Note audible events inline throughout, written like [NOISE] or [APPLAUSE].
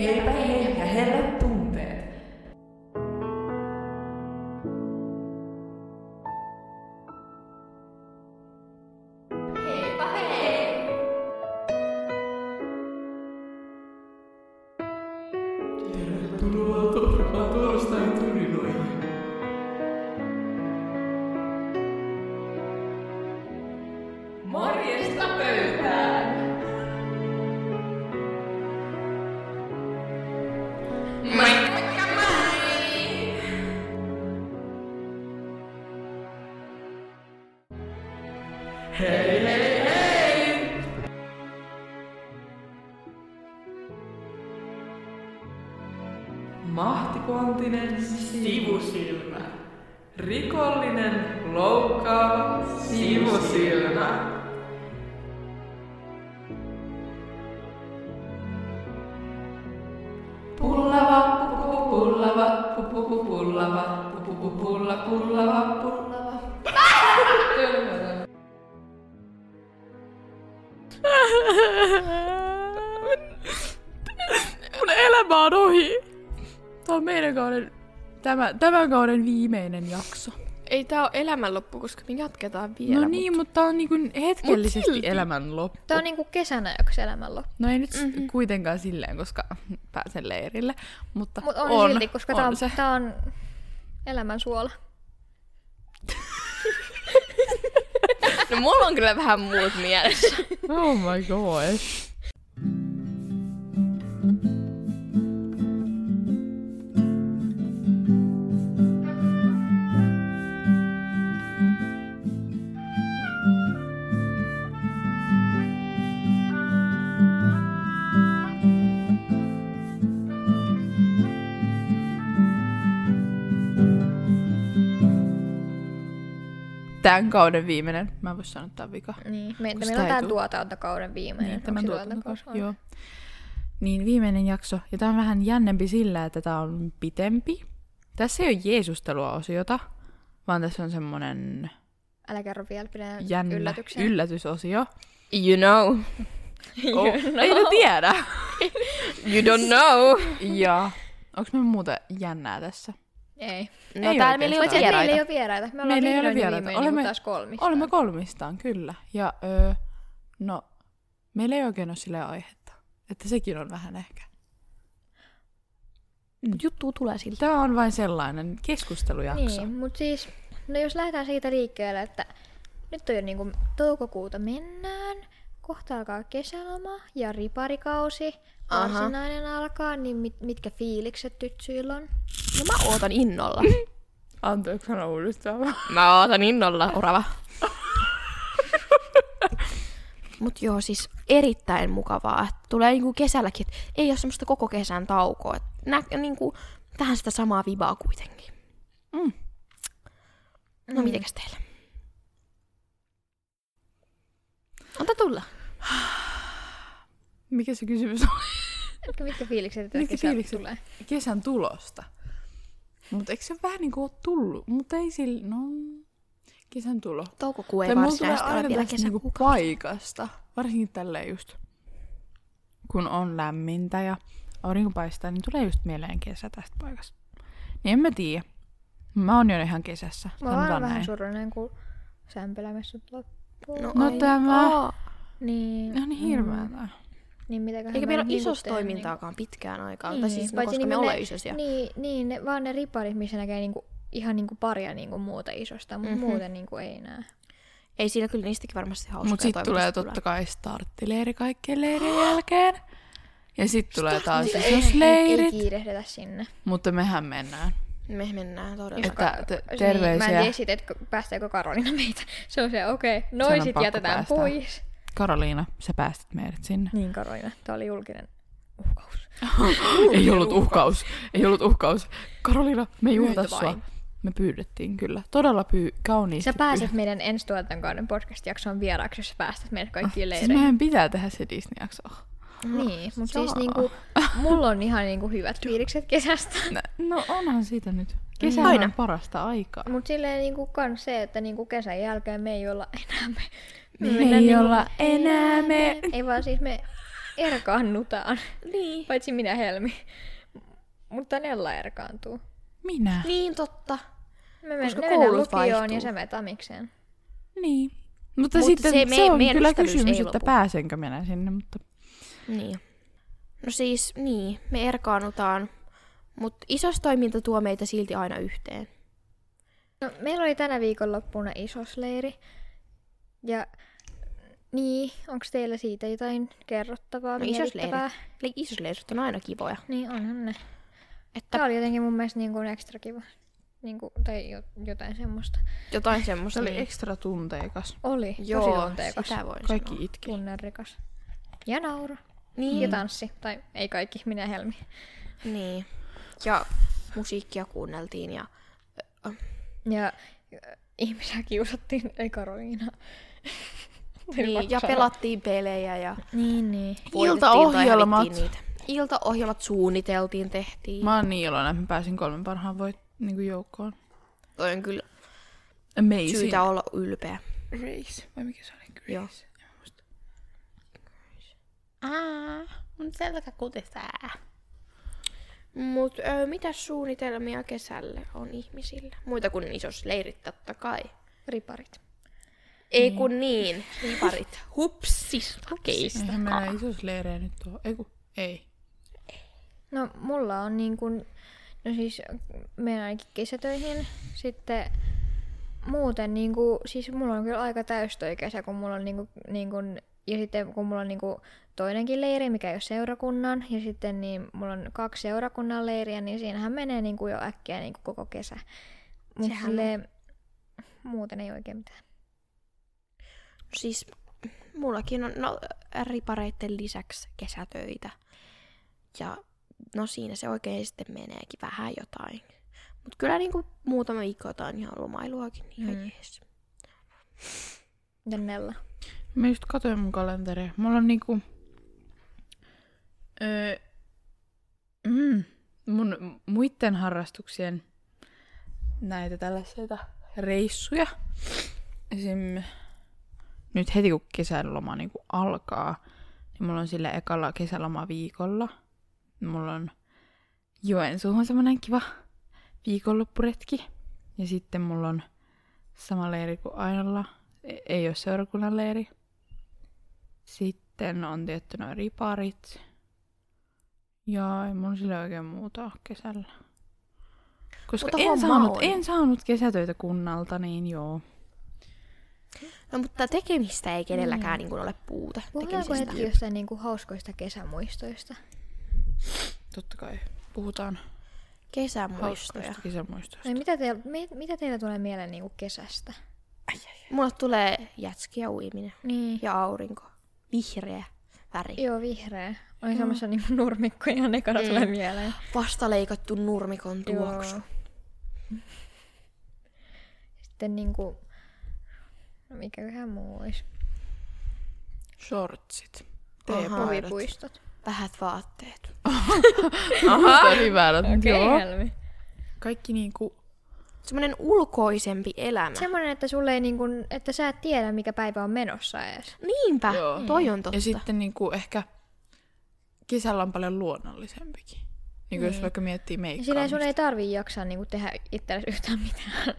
Yeah. Kauden viimeinen jakso. Ei tää ole elämänloppu, koska me jatketaan vielä. no niin, mutta tää on niinku hetkellisesti silti. elämän loppu. Tää on niinku kesänä yksi elämänloppu. No ei nyt Mhm. mm-hmm. kuitenkaan silleen, koska pääsen leirille, mutta Mut on, on, silti, koska on tää on, se. tää on elämän suola. [LAUGHS] No mulla on kyllä vähän muut mielessä. Oh my gosh. Tämän kauden viimeinen. Mä en voi sanoa, että tää on vika. Niin. Me, meillä on ei tää tuu. tuotantokauden viimeinen. Niin, tämän tuotantokausi? Joo. Niin viimeinen jakso. Ja tämä on vähän jännempi sillä, että tämä on pitempi. Tässä ei ole Jeesustelua osiota, vaan tässä on semmonen Älä kerro vielä, pidetään jännä yllätyksen. yllätysosio. You know. [LAUGHS] Oh, Ei ne tiedä. [LAUGHS] You don't know. [LAUGHS] ja onko me muuta jännää tässä? Ei. No Ei täällä meillä ei ole vieraita. meillä ei ole vieraita. Me ollaan Meillä ei ole vieraita. Olemme- taas kolmista. Olemme kolmistaan, kyllä. Ja öö, no, meillä ei oikein ole sille aihetta. Että sekin on vähän ehkä. Mut juttu tulee siltä. Tämä on vain sellainen keskustelujakso. Niin, mutta siis, no jos lähdetään siitä liikkeelle, että nyt on jo niinku toukokuuta mennään, kohta alkaa kesäloma ja riparikausi, Aha. varsinainen alkaa, niin mit, mitkä fiilikset tytsyillä on? No mä ootan innolla. [LAUGHS] Anteeksi, sano uudestaan. Mä ootan innolla, orava. [LAUGHS] Mut joo, siis erittäin mukavaa. että Tulee niinku kesälläkin, että ei ole semmoista koko kesän taukoa. Et nä, niinku, tähän sitä samaa vibaa kuitenkin. Mm. No mitenkäs teillä? Anta tulla. Mikä se kysymys on? Mitkä, fiilikset tätä Mitkä kesältä fiilikset? tulee? Kesän tulosta. Mutta eikö se vähän niin kuin ole tullut? Mutta ei sillä, no... Kesän tulo. Toukokuu ei Tai varsinaisesti ole aina vielä tästä niinku paikasta. Varsinkin tälleen just. Kun on lämmintä ja aurinko paistaa, niin tulee just mieleen kesä tästä paikasta. Niin en mä tiedä. Mä oon jo ihan kesässä. Mä oon vähän näin. surullinen, kun sämpylämessut loppuu. No, No tämä. Aa. Niin, Ihan niin hirveetä. Niin mitäköhän Eikä meillä ole isosta teen, toimintaakaan pitkään aikaan. Niin, Tai siis, no, koska niin me ne- ollaan isosia. Niin, niin ne, vaan ne riparit, missä näkee niinku, ihan niinku paria niinku muuta isosta, mutta Mhm. mm-hmm. muuten niinku ei näe. Ei siinä kyllä niistäkin varmasti hauskaa. Mut sitten tulee totta kai starttileiri kaikkien leirien jälkeen. Ja sitten tulee taas Mutta ei, ei isosleirit. kiirehdetä sinne. Mutta mehän mennään. Me mennään todella. Että te- Niin, mä en terveisiä. tiedä sit, että päästääkö Karolina meitä. Se on se, okei, okay, Sen noi on sit jätetään päästää. pois. Karoliina, sä päästit meidät sinne. Niin Karolina, tää oli julkinen uhkaus. [LAUGHS] Ei ollut uhkaus. Ei ollut uhkaus. Karoliina, me ei sua. Me pyydettiin kyllä. Todella pyy- kauniisti. Sä pääset meidän ensi tuotantokauden podcast-jaksoon vieraaksi, jos sä päästät meidät kaikkiin pyy- Siis leireihin. meidän pitää tehdä se Disney-jakso. Niin, mutta siis niinku, mulla on ihan niinku hyvät fiilikset kesästä. No onhan siitä nyt. Kesä Aina. on parasta aikaa. Mut silleen niinku kans se, että niinku kesän jälkeen me ei olla enää me. Me ei niinku- olla enää me. Ei vaan siis me erkaannutaan. Niin. Paitsi minä Helmi. Mutta Nella erkaantuu. Minä? Niin totta. Me, men, Koska ne mennään koulut lukioon vaihtuu. ja sä menet amikseen. Niin. Mutta, Mutta sitten se se, me- se on kyllä kysymys, että lopu. pääsenkö minä sinne, mutta Niin. No siis, niin, me erkaannutaan, mutta isos toiminta tuo meitä silti aina yhteen. No, meillä oli tänä viikonloppuna isosleiri. Ja niin, onko teillä siitä jotain kerrottavaa, No? Eli isosleirit on aina kivoja. Niin, onhan ne. Että Tämä oli jotenkin mun mielestä niin kuin ekstra kiva. Niin kuin, tai jo, jotain semmoista. jotain se semmoista. oli niin. ekstra tunteikas. Oli, Joo, tosi tunteikas. sitä voin Kaikki sanoa. itki. Tunnerikas. Ja naura. Niin, Ja tanssi. Tai ei kaikki, minä Helmi. niin. Ja musiikkia kuunneltiin ja Ja ihmisiä kiusattiin, ei Karoliina. Niin, ja pelattiin pelejä ja Niin, niin. Iltaohjelmat. niitä. Iltaohjelmat suunniteltiin, tehtiin. Mä oon niin iloinen, että mä pääsin kolmen parhaan voit, niin joukkoon. Toi on kyllä Amazing. syytä olla ylpeä. Race. Vai mikä se oli? Grace. Joo. Aa, mun selkä kutistaa. Mut ö, mitä suunnitelmia kesälle on ihmisillä? Muita kuin isos leirit totta kai. Riparit. Ei kun niin, riparit. Hupsis. Hupsis. Eihän meillä isosleirejä nyt ole. Ei kun, ei. No mulla on niin kuin, no siis menen ainakin kesätöihin, sitten muuten niin kuin, siis mulla on kyllä aika täystoi kesä, kun mulla on niin kuin, niin kuin, ja sitten kun mulla on niin kuin toinenkin leiri, mikä ei ole seurakunnan, ja sitten niin mulla on kaksi seurakunnan leiriä, niin siinähän menee niin kuin jo äkkiä niin kuin koko kesä. Mutta muuten ei oikein mitään. Siis mullakin on no, ripareiden lisäksi kesätöitä. Ja no siinä se oikein sitten meneekin vähän jotain. Mut kyllä niinku muutama viikko jotain ihan lomailuakin ihan Mm. jees. Nella. Mä just katsoin mun kalenteria. Mulla on niinku... Öö, mm, mun muiden harrastuksien näitä tällaisia reissuja. Esim. Nyt heti kun kesäloma niinku alkaa, niin mulla on sillä ekalla kesäloma viikolla. Mulla on Joensuuhun semmonen kiva viikonloppuretki. Ja sitten mulla on sama leiri kuin Ainolla. E- Ei ole seurakunnan leiri. Sitten on tietty noin riparit. Ja ei mun sille oikein muuta kesällä. Koska Mutta en saanut, on. en saanut kesätöitä kunnalta, niin joo. No mutta tekemistä ei kenelläkään mm. niinku ole puute. Puhutaanko hetki jostain niin kuin hauskoista kesämuistoista? Totta kai puhutaan Kesämuistoja. hauskoista kesämuistoista. Ai, mitä, teillä, mi, mitä teillä tulee mieleen niin kuin kesästä? Mulle tulee jätski ja uiminen. Niin. Ja aurinko. Vihreä väri. Joo, vihreä. Oli semmoista niin nurmikko ihan ekana tulee Mm. mieleen. Vastaleikattu nurmikon tuoksu. Joo. Sitten niinku... No mikäköhän muu olisi? Shortsit. Huvipuistot. Vähät vaatteet. [LAUGHS] Aha. hyvältä. Okei, Joo. okay, Helmi. Kaikki niinku... Semmoinen ulkoisempi elämä. Semmoinen, että sulle ei niinku, että sä et tiedä mikä päivä on menossa edes. Niinpä, Joo. toi on totta. Ja sitten niinku ehkä kesällä on paljon luonnollisempikin. Niin jos vaikka miettii Ja silleen meikkaamista. sun ei tarvii jaksaa niinku tehdä itsellesi yhtään mitään.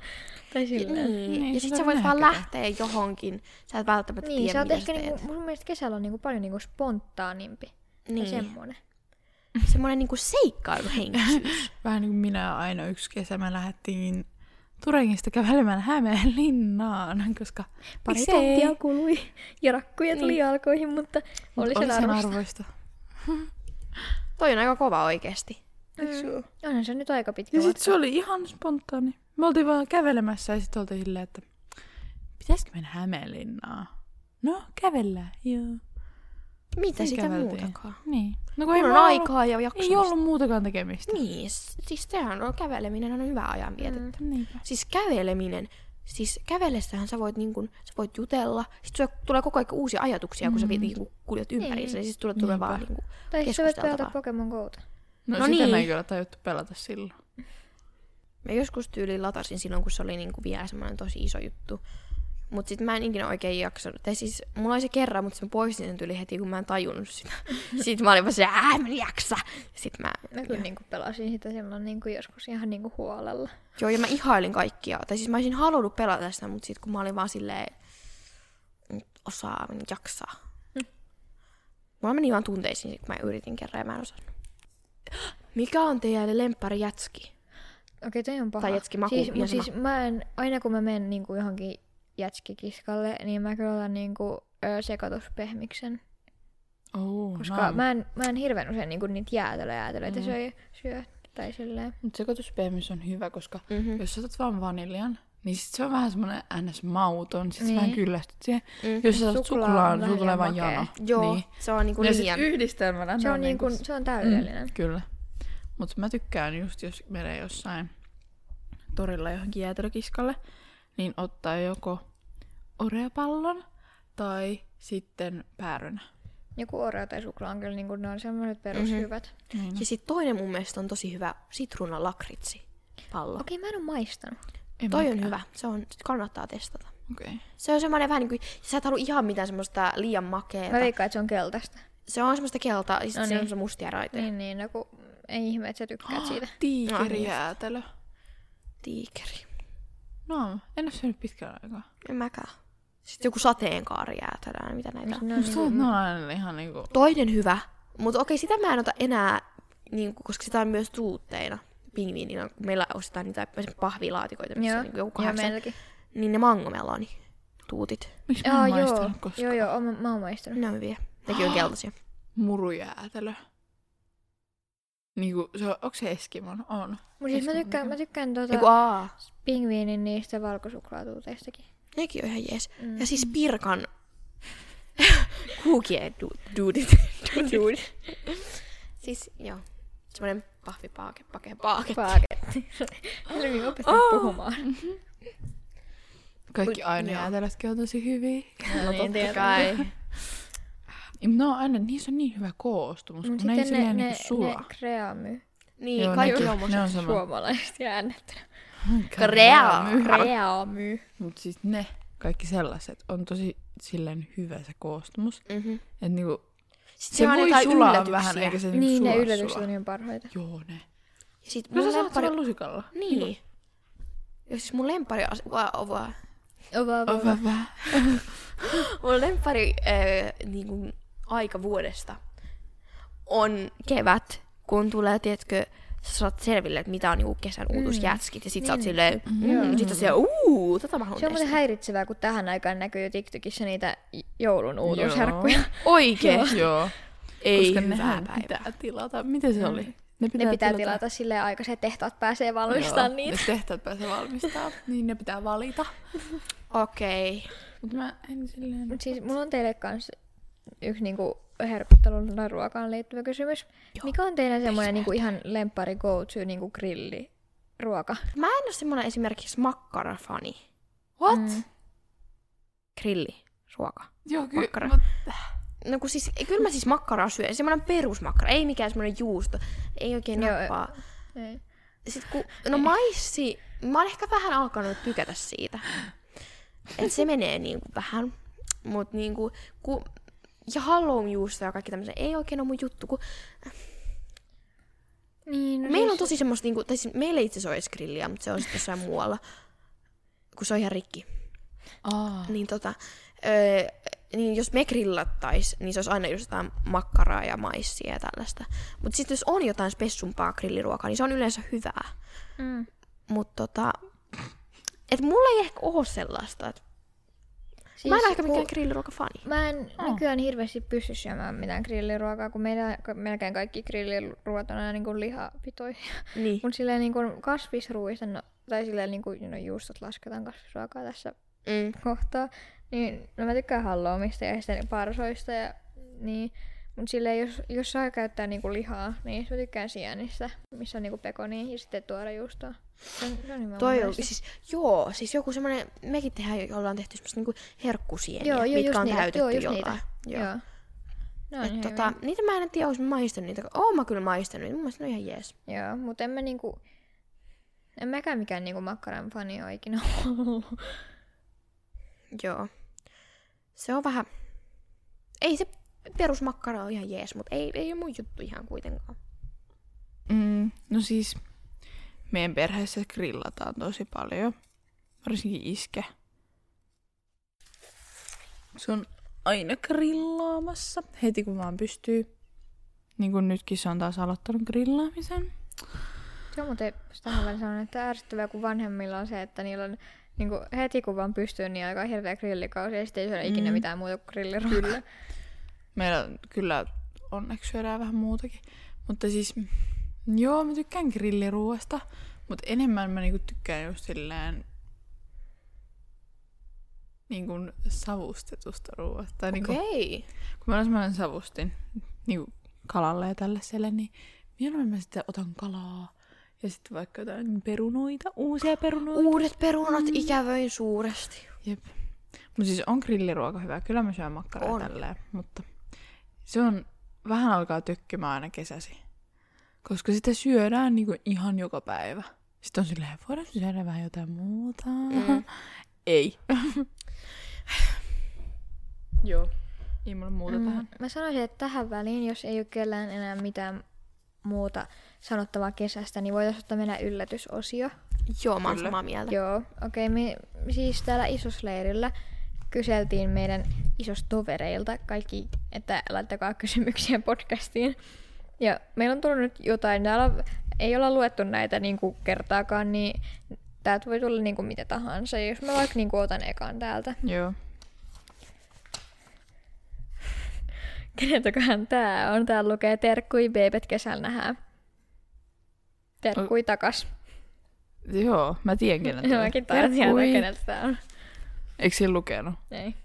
Tai silleen. Niin. Niin, ja se sit sä voit vaan nähkätä. lähteä johonkin. Sä et välttämättä Niin, tiedä, sä oot mitä ehkä niinku, mun mielestä kesällä on niinku paljon niinku spontaanimpi. Niin. Niin. semmonen. Semmoinen niinku seikkailuhenkisyys. [LAUGHS] Vähän niin kuin minä ja aina yksi kesä me lähdettiin Turengista kävelemään Hämeenlinnaan, koska Pari miksei? tuntia kului ja rakkuja tuli Niin. jalkoihin, mutta oli Oli sen sen arvosta. arvoista. toi on aika kova oikeesti. Mm. Onhan se nyt aika pitkä Ja sitten se oli ihan spontaani. Me oltiin vaan kävelemässä ja sitten oltiin silleen, että pitäisikö mennä Hämeenlinnaan? No, kävellään, joo. Mitä Niin sitä käveltiin. muutakaan? Niin. No kun Kun on mulla aikaa ja Ei jaksamista. ollut muutakaan tekemistä. Niin, siis sehän on käveleminen on hyvä ajanvietettä. Mm. Niinpä. Siis käveleminen, siis kävellessähän sä voit, niin kun, sä voit jutella, sit sulle tulee koko ajan uusia ajatuksia, kun sä niin kun, kuljet ympäriinsä, niin siis tulee, tulee vaan niin kun, Tai sä voit pelata. Pokemon Gota. No, No no sitä niin. me ei kyllä tajuttu pelata silloin. Mä joskus tyyliin latasin silloin, kun se oli niin kuin vielä semmoinen tosi iso juttu. Mut sit mä en ikinä oikein jaksanut. Tai siis, mulla oli se kerran, mutta mä poistin sen tyyli heti, kun mä en tajunnut sitä. [LAUGHS] Sitten mä olin vaan se, ää, mä en jaksa. Sitten mä, Mä kyllä niinku pelasin sitä silloin niinku joskus ihan niinku huolella. joo, ja mä ihailin kaikkia. Tai siis mä olisin halunnut pelata sitä, mutta sitten kun mä olin vaan silleen, "Nyt osaa, mä en jaksaa. Mulla meni vaan tunteisiin, kun mä yritin kerran ja mä en osannut. [GASPS] Mikä on teidän lemppari jätski? Okei, toi on paha. Tai jätskimaku, Siis, mut sama. siis mä en, aina kun mä menen niinku johonkin jätskikiskalle, niin mä kyllä otan niinku ö, sekoituspehmiksen. Oh, Koska mä, en, mä en hirveän usein niinku niitä jäätelöjäätelöitä mm. syö, syö. Tai silleen. Mut sekoituspehmys on hyvä, koska Mm-hmm. jos sä otat vaan vaniljan, niin sit se on vähän semmonen ns. mauton, sit niin. Niin. vähän kyllästyt siihen. Mm. Jos sä otat suklaan, sulla tulee vaan jano. Joo, Niin. se on niinku Ja sit liian. yhdistelmänä Se on, niinku, niinku- se on täydellinen. Mm. Kyllä. Mutta mä tykkään just, jos menee jossain torilla johonkin jäätelökiskalle, niin ottaa joko oreopallon tai sitten päärynä. Joku oreo tai suklaa on kyllä niinku, ne on semmoiset perushyvät. Niin. Ja sitten toinen mun mielestä on tosi hyvä sitruuna lakritsi pallo. Okei, mä en oo maistanut. En Toi on mäkään. hyvä. Se on, kannattaa testata. Okei. Se on semmoinen vähän niin kuin, sä et halua ihan mitään semmoista liian makeeta. Mä veikkaan, että se on keltaista. Se on semmoista keltaa, ja sit No se on niin. semmoista mustia raitoja. Niin, niin, no kun ei ihme, että sä tykkäät siitä. Tiikerijäätelö. Tiikeri. No, en oo syönyt pitkään aikaa. En mäkään. Sitten joku sateenkaarijäätelö, mitä näitä on. No, Musta ne on aina ihan niinku... Toinen hyvä. Mutta okei, sitä mä en ota enää, niin kuin, koska sitä on myös tuutteina. Pingviinina, kun meillä ostetaan niitä pahvilaatikoita, missä joo, on niin joku kahdeksan. Niin ne mangomeloni tuutit. Miksi mä Joo, en joo, maistanut koskaan? joo, joo, mä, mä oon maistanut. Ne on hyviä. [GASPS] Nekin on keltaisia. Murujäätelö. Niinku, se on, onko se Eskimon? On. Mut siis mä tykkään, mä tykkään tuota Eiku aa. pingviinin niistä valkosuklaatuuteistakin. Nekin on ihan jees. Mm. Ja siis Pirkan [LAUGHS] kuukien du- duudit. duudit. siis joo. Semmoinen pahvipaake, pake, paake. Paaketti. [LAUGHS] Helmi opettaa Oh. puhumaan. Kaikki aina joo. jäätelötkin on tosi hyviä. No niin, totta kai. [LAUGHS] No aina, niissä on niin hyvä koostumus, Mut kun ne ei ne, silleen ne, niinku sulaa. ne kreamy. Niin, Joo, kaikki ne- on ne on sama. Suomalaiset äännettynä. Kreamy. Kreamy. Mut siis ne, kaikki sellaiset, on tosi silleen hyvä se koostumus. Mhm. Et niinku, Sitten se on voi sulaa yllätyksiä. vähän, eikä se niinku Niin, ne sulaa yllätykset sulaa. on ihan parhaita. Joo, ne. Ja sit No mun sä saat lempari... sen lusikalla. Niin. Ja siis mun lempari... As... Va, va, Ova, ova. Ova vähän. [LAUGHS] mun lempari äh, niin kuin, aika vuodesta on kevät, kun tulee, tiedätkö, sä saat selville, että mitä on niinku kesän uutusjätskit, ja sit sä oot Niin. silleen, Joo. mm, sit sä uuu, tota mä haluan Se on muuten häiritsevää, kun tähän aikaan näkyy jo TikTokissa niitä joulun uutuusherkkuja. [LAUGHS] Oikeesti? Joo. Ei Koska hyvää pitää tilata. Miten se oli? Ne Ne pitää tilata silleen aikaisin, että tehtaat pääsee valmistamaan niitä. Ne tehtävät pääsee valmistaa. [LAUGHS] niin ne pitää valita. Okei. Mutta mä en silleen... Mut siis mulla on teille kans yksi niinku herkutteluun tai ruokaan liittyvä kysymys. Joo. Mikä on teidän semmoinen niinku ihan lemppari go-to niinku grilliruoka? Mä en oo semmonen esimerkiksi makkarafani. What? Mm. Grilli, ruoka. Joo, kyllä. Makkara. No kun siis, kyllä mä siis makkaraa syön. Semmoinen perusmakkara, ei mikään semmoinen juusto. Ei oikein Joo, nappaa. Ei. Sitten kun, no maissi, mä oon ehkä vähän alkanut tykätä siitä. Et se menee niinku vähän. Mut niinku, ku, ja halloumi-juusto ja kaikki tämmöisen ei oikein ole mun juttu. Kun Niin, no meillä on siis, tosi semmoista, niinku, tai siis meillä itse asiassa olisi grilliä, mutta se on sitten jossain muualla. Kun se on ihan rikki. aa. Niin tota, öö, niin jos me grillattais, niin se olisi aina just jotain makkaraa ja maissia ja tällaista. Mutta sitten jos on jotain spessumpaa grilliruokaa, niin se on yleensä hyvää. Mm. Mutta tota, et mulla ei ehkä ole sellaista. Et Siis, mä en ehkä mikään grilliruokafani. Mä en nykyään hirveästi pysty syömään mitään grilliruokaa, kun meillä melkein kaikki grilliruoat on aina niin lihapitoisia. Niin. Mutta silleen niin kuin kasvisruuista, no, tai silleen niin kuin, no, juustot lasketaan kasvisruokaa tässä Mm. kohtaa, niin no mä tykkään halloumista ja sitten parsoista ja niin. Mut silleen, jos, jos saa käyttää niinku lihaa, niin mä tykkään sienistä, missä on niinku pekonia ja sitten tuoda juustoa. Se on, se on Toi on, siis, joo, siis joku semmoinen, mekin tehdään, ollaan tehty semmoista niinku herkkusieniä, Joo, joo, mitkä on niitä. täytetty Joo, jollain. niitä. Joo. Joo. No, Et tota, niitä mä en tiedä, olisi mä maistanut niitä. Oon mä kyllä maistanut niitä, mun mielestä ne on ihan jees. Joo, mutta en mä niinku... En mäkään mikään niinku makkaran fani ole ikinä [LAUGHS] ollut. Joo. Se on vähän... Ei se perusmakkara ole ihan jees, mutta ei, ei ole mun juttu ihan kuitenkaan. Mm, no siis, meidän perheessä grillataan tosi paljon. Varsinkin iske. Se on aina grillaamassa, heti kun vaan pystyy. Niin kuin nytkin se on taas aloittanut grillaamisen. Se on muuten väliin sanonut, että ärsyttävää kun vanhemmilla on se, että niillä on niin kuin heti kun vaan pystyy, niin aika hirveä grillikausi ja sitten ei syödä ikinä Mm. mitään muuta kuin grilliruokaa. Meillä kyllä onneksi syödään vähän muutakin. Mutta siis, joo, mä tykkään grilliruoasta. Mutta enemmän mä niinku tykkään just silleen niin kuin savustetusta ruoasta. Niinku, Okei. kun mä olen semmoinen savustin niin kuin kalalle ja tällaiselle, niin mieluummin mä sitten otan kalaa ja sitten vaikka jotain perunoita, uusia perunoita. Uudet perunat mm. ikävöin suuresti. Jep. Mutta siis on grilliruoka hyvä. Kyllä mä syön makkaraa tälleen, mutta se on vähän alkaa tökkimään aina kesäsi. Koska sitä syödään niinku ihan joka päivä. Sitten on silleen, voidaan syödä vähän jotain muuta. Mm. [LAUGHS] Ei. [LAUGHS] Joo. Ei mulla muuta mm. tähän. Mä sanoisin, että tähän väliin, jos ei ole kellään enää mitään muuta sanottavaa kesästä, niin voitaisiin ottaa meidän yllätysosio. Joo, mä oon samaa mieltä. Joo, okei. Okay, me siis täällä isosleirillä kyseltiin meidän isostovereilta kaikki, että laittakaa kysymyksiä podcastiin. Ja meillä on tullut nyt jotain, täällä ei olla luettu näitä niin kuin kertaakaan, niin täältä voi tulla niin kuin mitä tahansa. Jos mä vaikka niin kuin otan ekan täältä. Joo. Keneltäköhän tää on? Täällä lukee terkkui beebet kesällä nähdään. Terkkui takas. Joo, mä tiedän keneltä. [LAUGHS] Ja on. mäkin taidan tietää, keneltä tää on. Eikö siinä lukenut? Ei.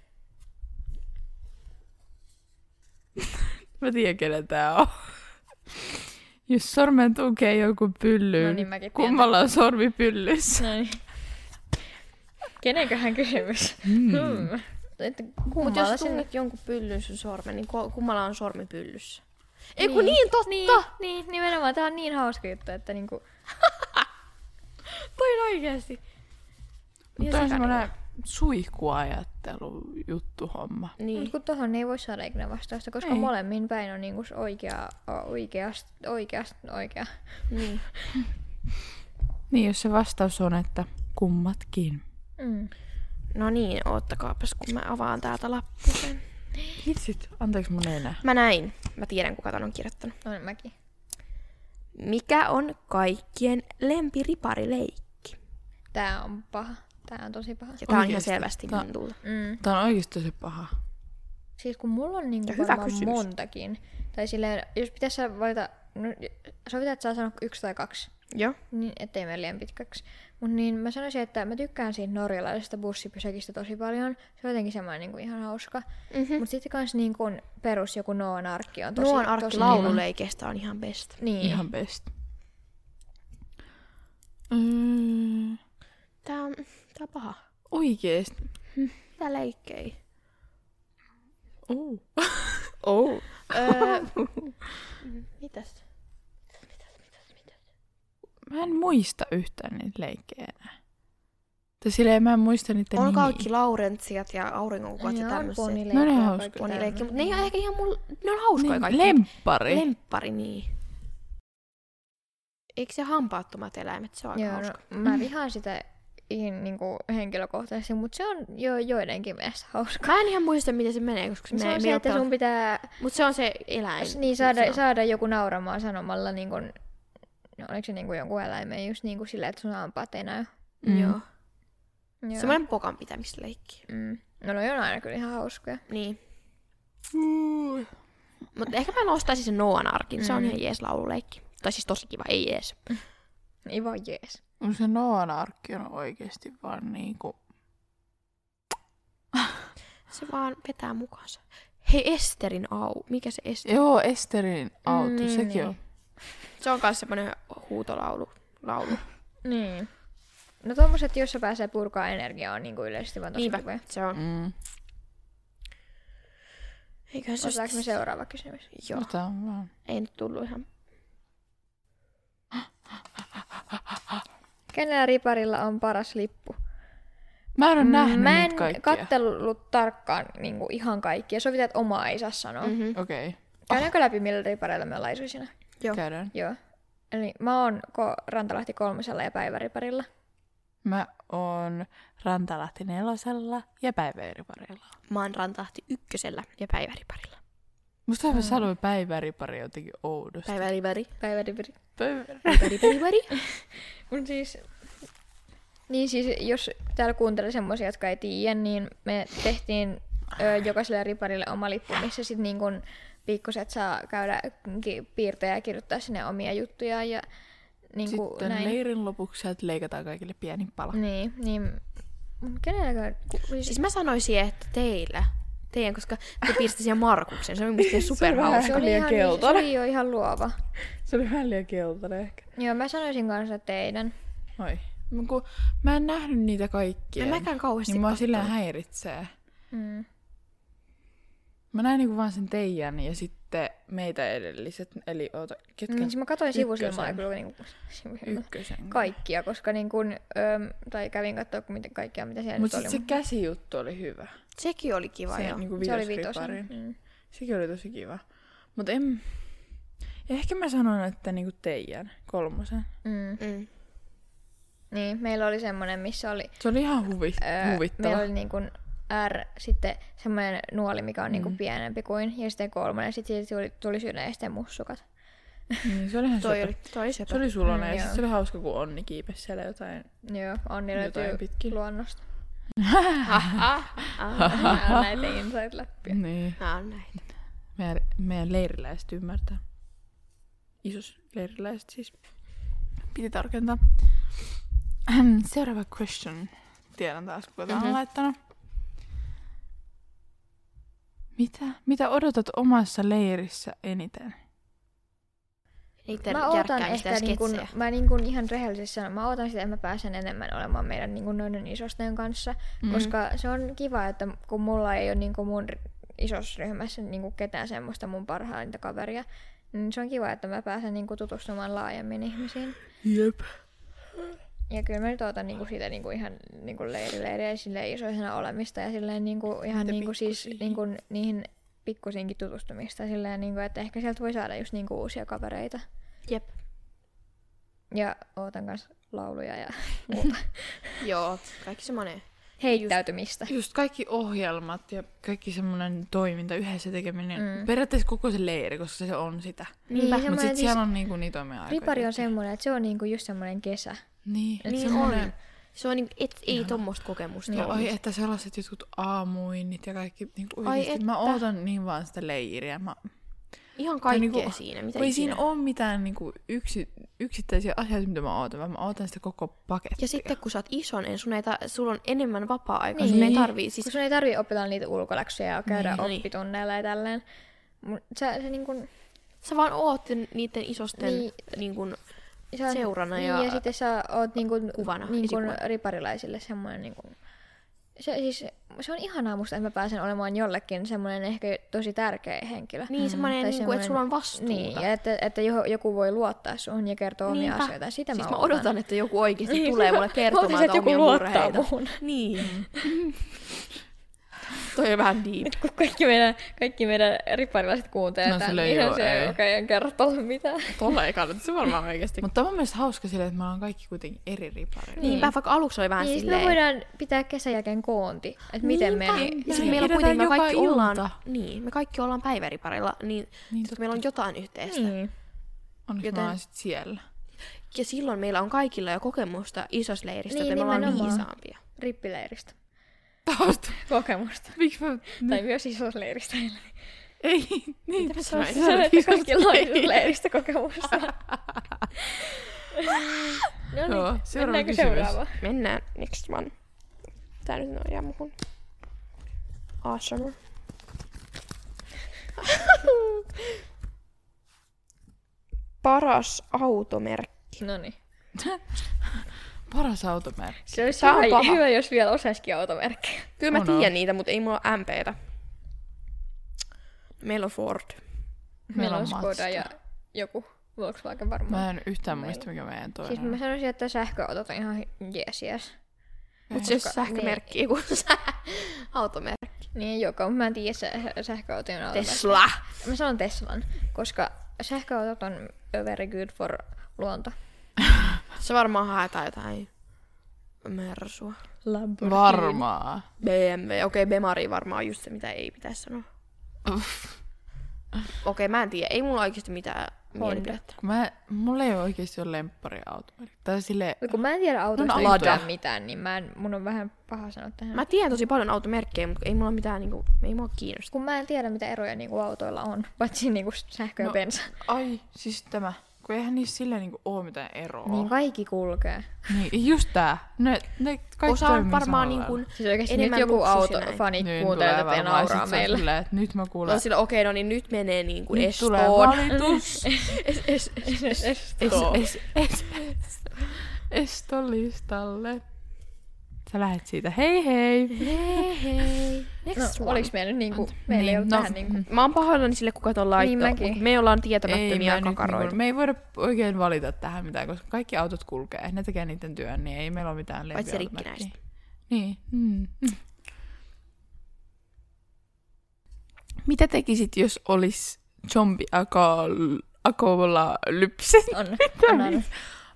[LAUGHS] Mä tiedän keneltä tää on. Jos sormen tukee joku pyllyyn, No niin, mäkin tiedän. kummalla on sormi pyllyssä? No niin. Kenenköhän kysymys? Mm. Hmm. Että Mutta kummalla jos sinne... tunnit jonkun pyllyn sun sormen, niin ku- kummalla on sormi pyllyssä? Ei Niin. kun niin totta! Niin, niin, nimenomaan. Tää on niin hauska juttu, että niinku... [LAUGHS] Toi on oikeesti. Mutta on semmoinen suihkuajattelu juttu homma. Niin. Mut kun tohon ei voi saada ikinä vastausta, koska Ei. molemmin päin on niinku oikea, oikeast, oikeast, oikea. niin. [LAUGHS] Niin, jos se vastaus on, että kummatkin. Mm. No niin, oottakaapas kun mä avaan täältä lappusen. Hitsit, anteeksi mun ei näe. Mä näin. Mä tiedän kuka tän on kirjoittanut. On mäkin. Mikä on kaikkien lempiriparileikki? Tää on paha. Tää on tosi paha. Ja tää on ihan Oikeesti? selvästi Tää- Mintulta. Mm. Tää on oikeesti tosi paha. Siis kun mulla on niinku Ja hyvä varmaan kysymys. montakin. Tai silleen, jos pitäisi valita, no, sovitaan, että saa sanoa yksi tai kaksi. Joo. Niin, ettei mene liian pitkäksi. Mut niin mä sanoisin, että mä tykkään siitä norjalaisesta bussipysäkistä tosi paljon. Se on jotenkin semmoinen niinku ihan hauska. Mm-hmm. Mut sitten kans niinku perus joku Noan arkki on tosi, Nuon arkki tosi laululeikestä on ihan best. Niin. Ihan best. Mm, Tää on, tää on paha. oikeesti. Tää leikkei. Oh. [LAUGHS] Oh. öö, [LAUGHS] mitäs? Mä en muista yhtään niitä leikkejä enää. Tai silleen mä en muista niitä On nimiä. kaikki Laurentsiat ja auringonkuvat ja Ja tämmöiset. No ne on ja hauskoja. Ponileikki, mutta ne ei ole ehkä ihan mulla, ne on hauskoja Niin, kaikki. Lemppari. Lemppari, niin. Eikö se hampaattomat eläimet, se on aika Joo, hauska. no, mä vihaan sitä ihan niinku henkilökohtaisesti, mutta se on jo joidenkin mielestä hauska. Mä en ihan muista, miten se menee, koska se, Se on se, että sun pitää Mutta se on se eläin. niin saada, saada joku nauramaan sanomalla, niin kun, no, oliko se niin kuin jonkun eläimen just niin kuin sillä, että sun hampaat ei näy. Mm. Joo. Joo. Semmoinen pokan pitämisleikki. Mm. No ne on aina kyllä ihan hauskoja. Niin. Mutta ehkä mä nostaisin sen Noan arkin. Se on Mm. ihan jees laululeikki. Tai siis tosi kiva, ei jees. Ei vaan jees. No se Noan arkki on oikeesti vaan niinku... Se vaan vetää mukaansa. Hei, Esterin au. Mikä se Ester? Joo, Esterin auto, niin, sekin niin. on. Se on myös semmoinen huutolaulu. Laulu. Niin. No tommoset, jossa pääsee purkaa energiaa, on niin kuin yleisesti vaan tosi Niinpä, se on. Mm. Eiköhän se Otetaanko me seuraava kysymys? Joo, Ota vaan. ei nyt tullut ihan. [GASPS] Kenellä riparilla on paras lippu? Mä en ole nähnyt Mä en kattellut tarkkaan niin kuin ihan kaikkia. Sovitaan, että omaa ei saa sanoa. Mm-hmm. Okei, okay. Käydäänkö läpi, millä ripareilla me ollaan isoisina? Joo. käydään. Joo. Eli mä oon ko- Rantalahti kolmosella ja Päiväriparilla. Mä oon Rantalahti nelosella ja Päiväriparilla. Mä oon Rantahti ykkösellä ja Päiväriparilla. Musta mm. sanoi Päiväripari jotenkin oudosti. Päiväripari. Päiväripari. Päivä... Päiväripari. [LAUGHS] Mut siis... Niin siis, jos täällä kuuntelee semmoisia, jotka ei tiedä, niin me tehtiin ö, jokaiselle riparille oma lippu, missä sitten niin kun pikkuset saa käydä ki- piirtää ja kirjoittaa sinne omia juttuja ja niin kuin Sitten näin. leirin lopuksi sieltä leikataan kaikille pieni pala. Niin, niin kenelläkään... Ku, Siis mä sanoisin, että teillä. Teidän, koska te piirsitte siihen Markuksen. Se on mielestäni vähän superhauska. se oli, liian ihan, niin, se keltainen. oli jo ihan luova. Se oli vähän liian keltainen ehkä. Joo, mä sanoisin kanssa teidän. Oi. Mä, kun, mä en nähnyt niitä kaikkia. En mäkään kauheasti Niin mua silleen häiritsee. Mm. Mä näin niinku vaan sen teidän ja sitten meitä edelliset. Eli oota, ketkä? Mm, siis mä katsoin sivusilmaa kyllä niin sivusilmaa. Ykkösen. kaikkia, koska niin kun, öm, tai kävin katsoa miten kaikkia, mitä siellä Mutta nyt oli. se käsijuttu oli hyvä. Sekin oli kiva, se joo. niinku se oli vitosen. Mm. Sekin oli tosi kiva. Mutta en... Ehkä mä sanon, että niinku teidän kolmosen. Mm. Mm. Niin, meillä oli semmoinen, missä oli, Se oli ihan huvi, öö, huvittava. meillä oli niin kun R, sitten semmoinen nuoli, mikä on niin Mm. pienempi kuin, ja sitten kolmonen, sitten siitä tuli, tuli syödä ja sitten mussukat. Niin, se [LAUGHS] oli ihan Toi oli, toi sepä. Se oli sulonen Mm, ja se oli hauska, kun Onni kiipesi siellä jotain. Joo, Onni löytyy pitkin. luonnosta. [LAUGHS] Ah, ah, ah. [LAUGHS] Nämä on näitä inside-läppiä. Niin. Nää on näitä. Meidän, meidän leiriläiset ymmärtää. Isos leiriläiset siis. Piti tarkentaa. [CLEARS THROAT] Seuraava question. Tiedän taas, kuka mm-hmm. on laittanut. Mitä? Mitä odotat omassa leirissä eniten? Niiden Mä järkkäämistä ehkä niin kun, mä niin kun ihan rehellisesti sanon, mä ootan sitä, että mä pääsen enemmän olemaan meidän niin kun noiden isosten kanssa, Mm. koska se on kiva, että kun mulla ei ole niin kun mun isosryhmässä niin kun ketään semmoista mun parhainta kaveria, niin se on kiva, että mä pääsen niin kun tutustumaan laajemmin ihmisiin. Jep. Ja kyllä mä nyt ootan niinku siitä niinku ihan niinku leirileiriä ja silleen isoisena olemista ja silleen niinku ihan niinku siis niinku niihin pikkusiinkin tutustumista silleen niinku, että ehkä sieltä voi saada just niinku uusia kavereita. Jep. Ja ootan kanssa lauluja ja [LAUGHS] muuta. Joo, kaikki semmonen. Heittäytymistä. Just kaikki ohjelmat ja kaikki semmoinen toiminta, yhdessä tekeminen. Mm. Periaatteessa koko se leiri, koska se on sitä. Niinpä. Mutta sitten siis- siellä on niinku niitä omia aikoja. Ripari on semmoinen, että se on niinku just semmoinen kesä. Niin, et Niin semmoinen- on. Se on niinku, et, ei tommoista kokemusta ole. oi, että sellaiset jotkut aamuinnit ja kaikki, niin kuin Ai oikeasti, mä ootan niin vaan sitä leiriä. Mä, Ihan tai kaikkea niinku- siinä, mitä ei siinä ole mitään niin kuin yksi, yksittäisiä asioita, mitä mä ootan, vaan mä ootan sitä koko pakettia. Ja sitten kun sä oot ison, sun ei ta- sulla on enemmän vapaa-aikaa, niin. sun ei Niin. tarvii Siis... Kun sun ei tarvii opetella niitä ulkoläksyjä ja käydä Niin. niin. oppitunneilla ja tälleen. Mut sä, se niin kun, Sä vaan oot niiden isosten Niin. niin. Niin kun, sä, Seurana niin, ja ja sitten sä oot niin kun, kuvana, niin kun esikuvana. riparilaisille semmoinen niin kun, se, siis, se on ihanaa musta, että mä pääsen olemaan jollekin semmoinen ehkä tosi tärkeä henkilö. niin semmoinen, Tai niin kuin, että sulla on vastuuta. Niin, ja että, että jo- joku voi luottaa suhun ja kertoa omia Niinpä. asioita. Sitä siis mä, mä odotan, että joku oikeasti Niin, tulee mulle kertomaan että joku omia luottaa murheita. Niin. [LAUGHS] Toi on vähän deep. Nyt kun kaikki meidän, kaikki meidän riparilaiset kuuntelee No tämän, niin joo, se ei. ei oikein kerro mitään. Tolle ei kannata, se varmaan oikeasti. Mutta on mun mielestä hauska silleen, että me ollaan kaikki kuitenkin eri ripareita. Niinpä, vaikka aluksi oli vähän Niin, sit me silleen... voidaan pitää kesän jälkeen koonti, että miten Niinpä. meni. Ja Niin, sitten meillä kuitenkin, me joka kaikki ilta. ollaan, niin, me kaikki ollaan päiväriparilla, niin, Niin, niin totta. meillä on jotain yhteistä. Niin. Niin. Onneksi joten- me ollaan sit siellä. Ja silloin meillä on kaikilla jo kokemusta isosleiristä, Niin, niin, että me ollaan viisaampia. Rippileiristä. Tausta. Kokemusta. Miksi mä... Tai myös isosleiristä. Ei, niin. Mitä mä sanoin? Sanoit, kaikilla on isosleiristä kokemusta. [LAUGHS] no Joo, niin, seuraava mennäänkö kysymys. seuraavaan? Mennään next one. Tää nyt nojaa muhun. Awesome. [LAUGHS] Paras automerkki. No niin. [LAUGHS] Paras automerkki. Se olisi on hyvä, paha. hyvä, jos vielä osaisikin automerkkejä. Kyllä mä On, tiedän on. niitä, mutta ei mulla ole MPtä. Meillä on Ford. Meillä on on Skoda ja joku Volkswagen varmaan. Mä en yhtään Meillä- muista, mikä meidän toinen Siis on. mä sanoisin, että sähköautot on ihan jees jees. Mutta se Koska- sähkömerkki, ei kun [LAUGHS] sä, automerkki. Niin, joka, mutta mä en tiedä se sähköautojen automerkki. Tesla. Mä sanon Teslan, koska sähköautot on very good for luonto. [LAUGHS] Se varmaan haetaan jotain Mersua. Varmaa. BMW. Okei, okay, Bemari varmaan on just se, mitä ei pitäisi sanoa. Okei, okay, mä en tiedä. Ei mulla oikeasti mitään mielipidettä. Mä, mulla ei ole oikeesti ole lemppariauto. Tai silleen, Kun mä en tiedä autoista No, no, mitään, niin mä en, mun on vähän paha sanoa tähän. Mä tiedän tosi paljon automerkkejä, mutta ei mulla mitään niinku, ei mua kiinnosta. kun mä en tiedä, mitä eroja niinku autoilla on, paitsi niinku sähkö ja No, bensa. ai, siis tämä. Kun eihän niissä silleen niinku oo mitään eroa. Niin kaikki kulkee. Niin, just tää. Ne, ne kaikki Osa on toimii varmaan samalla niin lailla. kuin, Siis oikeesti Enemmän nyt joku autofanit Niin, kuuntelee tätä ja nauraa meille. Silleen, että nyt mä kuulen. no sillä okei, okay, no niin nyt menee niinku nyt estoon. tulee valitus. es, es, es, es, es, Estoon. es, es, estolistalle. Sä lähet siitä, hei hei. Hei hei. No, Next one. oliks meillä nyt niinku, meillä ei Niin, ollut no, tähän niinku... Mä oon pahoillani sille, kuka ton laittoi, Niin mäkin. me ollaan Ei, tietämättömiä mä nyt kakaroita. niinku, me ei voida oikein valita tähän mitään, koska kaikki autot kulkee. Ne tekee niiden työn, niin ei meillä ole mitään Paitsi lempiautomerkkiä. rikkinäistä. Niin. Mm. mm. Mitä tekisit, jos olisi zombi akol, akolypse? [LAUGHS] On, on, on. niin?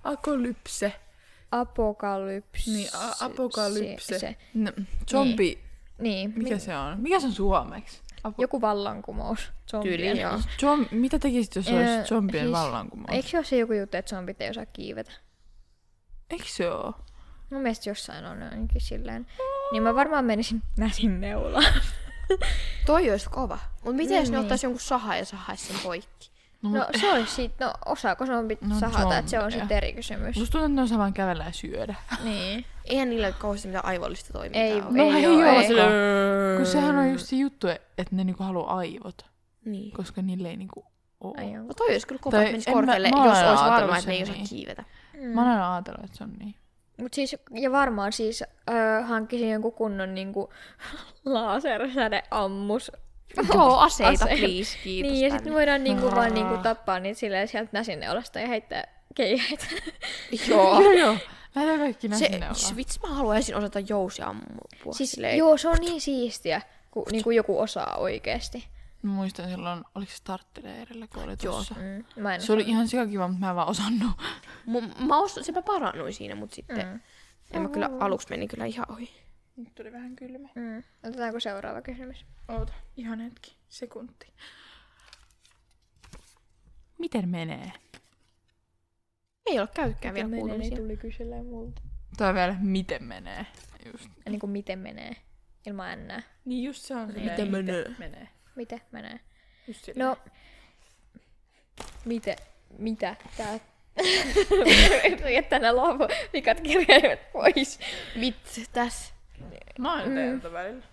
Akolypse. Apokalypse. Niin, a- apokalypse. Se, se. No, zombi, Niin. mikä mi- se on? Mikä se on suomeksi? Apo- Joku vallankumous. zombien. Tyyli, joo. Zom- mitä tekisit, jos Öö, olisi zombien siis- vallankumous? Eikö se ole se joku juttu, että zombit ei osaa kiivetä? Eikö se ole? Mun mielestä jossain on ainakin silleen. Niin mä varmaan menisin näsin neulaan. Toi olisi kova. Mut miten jos ne Niin. ottais jonkun saha ja sahaisi sen poikki? No se olisi sit, no osaako zombit No, sahata, että se on sitten eri kysymys. Musta tuntuu, että ne osaa vaan kävellä ja syödä. Niin. [LAUGHS] Eihän niillä ole kauheasti mitään aivollista toimintaa. Ei, ole. No ei ei oo, oo, ei. sillä- Kun sehän on just se juttu, että ne niinku haluaa aivot, Niin. koska niille ei niinku oo. Ai joo. No toi olisi kyllä kova, että menisi en mä- korkealle, mä oon jos olisi varma, että ne ei osaa niin. kiivetä. Mä oon aina ajatellut, että se on niin. Mut siis, ja varmaan siis äh, hankkisin jonkun kunnon niinku [LAUGHS] lasersädeammus. Joo, [LAUGHS] aseita, Ase- please, kiitos. Niin, ja sitten voidaan niinku vaan niinku Aa. tappaa niitä silleen sieltä näsinneulasta ja heittää keihäitä. [LAUGHS] Joo. Joo, joo. Lähdetään kaikki Se, näin siis vitsi, mä haluaisin osata jousia ammua. siis silleen. joo, se on niin siistiä, kun niinku joku osaa oikeesti. Mä muistan silloin, oliko se starttileirillä, kun oli Joo. Mm, mä en Se oli ihan sikakiva, mutta mä en vaan osannut. Mun, mä os, se mä parannuin siinä, mutta sitten Mm. en mä kyllä, aluksi meni kyllä ihan ohi. Nyt tuli vähän kylmä. Mm. Otetaanko seuraava kysymys? Oota, ihan hetki. Sekunti. Miten menee? Ei ole käykkään vielä Menee, kuulumisia. niin tuli kyselee multa. Tai vielä, miten menee? Just. Ja niinku miten menee? Ilman n. Niin just se on silleen, Miten menee? menee. Miten menee? Just silleen. No, miten, mitä tää... Jättää nämä lopu, vikat kirjaimet pois. Vitsi, tässä. Mä oon Mm. välillä.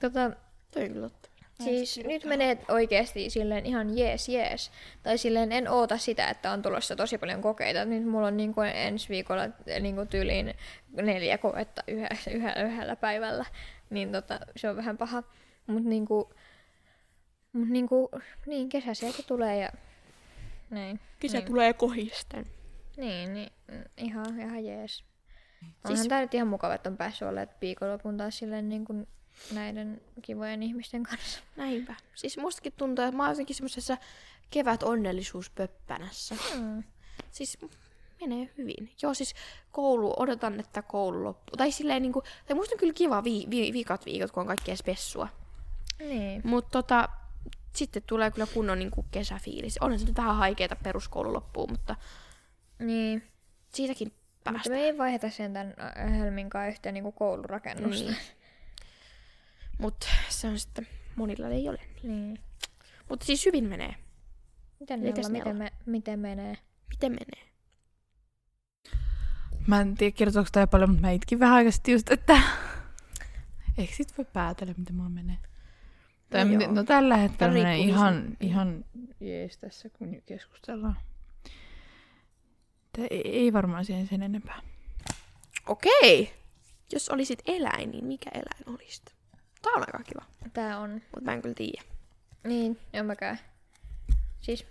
Tota, Toi kyllä totta. siis nyt menee oikeesti silleen ihan jees jees. Tai silleen en oota sitä, että on tulossa tosi paljon kokeita. Nyt mulla on niin kuin ensi viikolla niin kuin tyyliin neljä koetta yhdessä, [LAUGHS] yhdellä, yhdellä päivällä. Niin tota, se on vähän paha. Mut niinku, mut niinku, niin kesä sieltä tulee ja näin. Kesä niin. tulee kohisten. Niin, niin ihan, ihan jees. Onhan Siis- siis... tää nyt ihan mukava, että on päässyt olemaan viikonlopun taas silleen niin kuin näiden kivojen ihmisten kanssa. Näinpä. Siis mustakin tuntuu, että mä oon jotenkin semmosessa kevät onnellisuuspöppänässä. Mm. Siis menee hyvin. Joo, siis koulu, odotan, että koulu loppuu. Tai silleen niinku, tai musta on kyllä kiva vi, vi, viikat viikot, kun on kaikkea spessua. Niin. Mutta tota, sitten tulee kyllä kunnon niinku kesäfiilis. Onhan se nyt vähän haikeeta peruskoulu loppuun, mutta Niin. siitäkin Mutta päästään. me ei vaiheta sen tämän Helmin kanssa yhteen niin koulurakennusta. Niin. Mutta se on sitten, monilla ei ole. niin. Mutta siis hyvin menee. Miten, Mites miten, me, miten menee? Miten menee? Mä en tiedä kertooko tää paljon, mutta mä itkin vähän aikaisemmin just, että eikö sit voi päätellä, miten mulla menee. Tai No no, no tällä hetkellä menee ihan, ihan jees tässä, kun keskustellaan. Tää ei, ei varmaan siihen sen enempää. Okei. Jos olisit eläin, niin mikä eläin olisit? Tää on aika kiva, Tää on. mutta mä en kyllä tiedä. Niin, en mäkään. Siis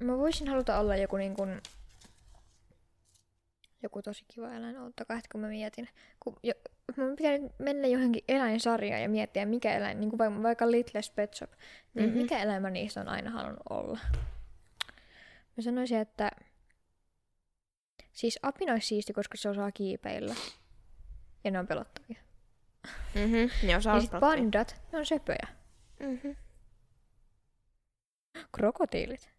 mä voisin haluta olla joku niin kuin... joku tosi kiva eläin. Ottakaa, että kun mä mietin. Kun jo, mun pitää nyt mennä johonkin eläinsarjaan ja miettiä, mikä eläin, niin kuin vaikka, vaikka Little Pet Shop, niin mm-hmm. mikä eläin mä niistä on aina halunnut olla. Mä sanoisin, että siis apina olisi siisti, koska se osaa kiipeillä. Ja ne on pelottavia. Mhm, ne osaa Ja olla sit pelottajia. pandat, ne on söpöjä. Mhm. Krokotiilit.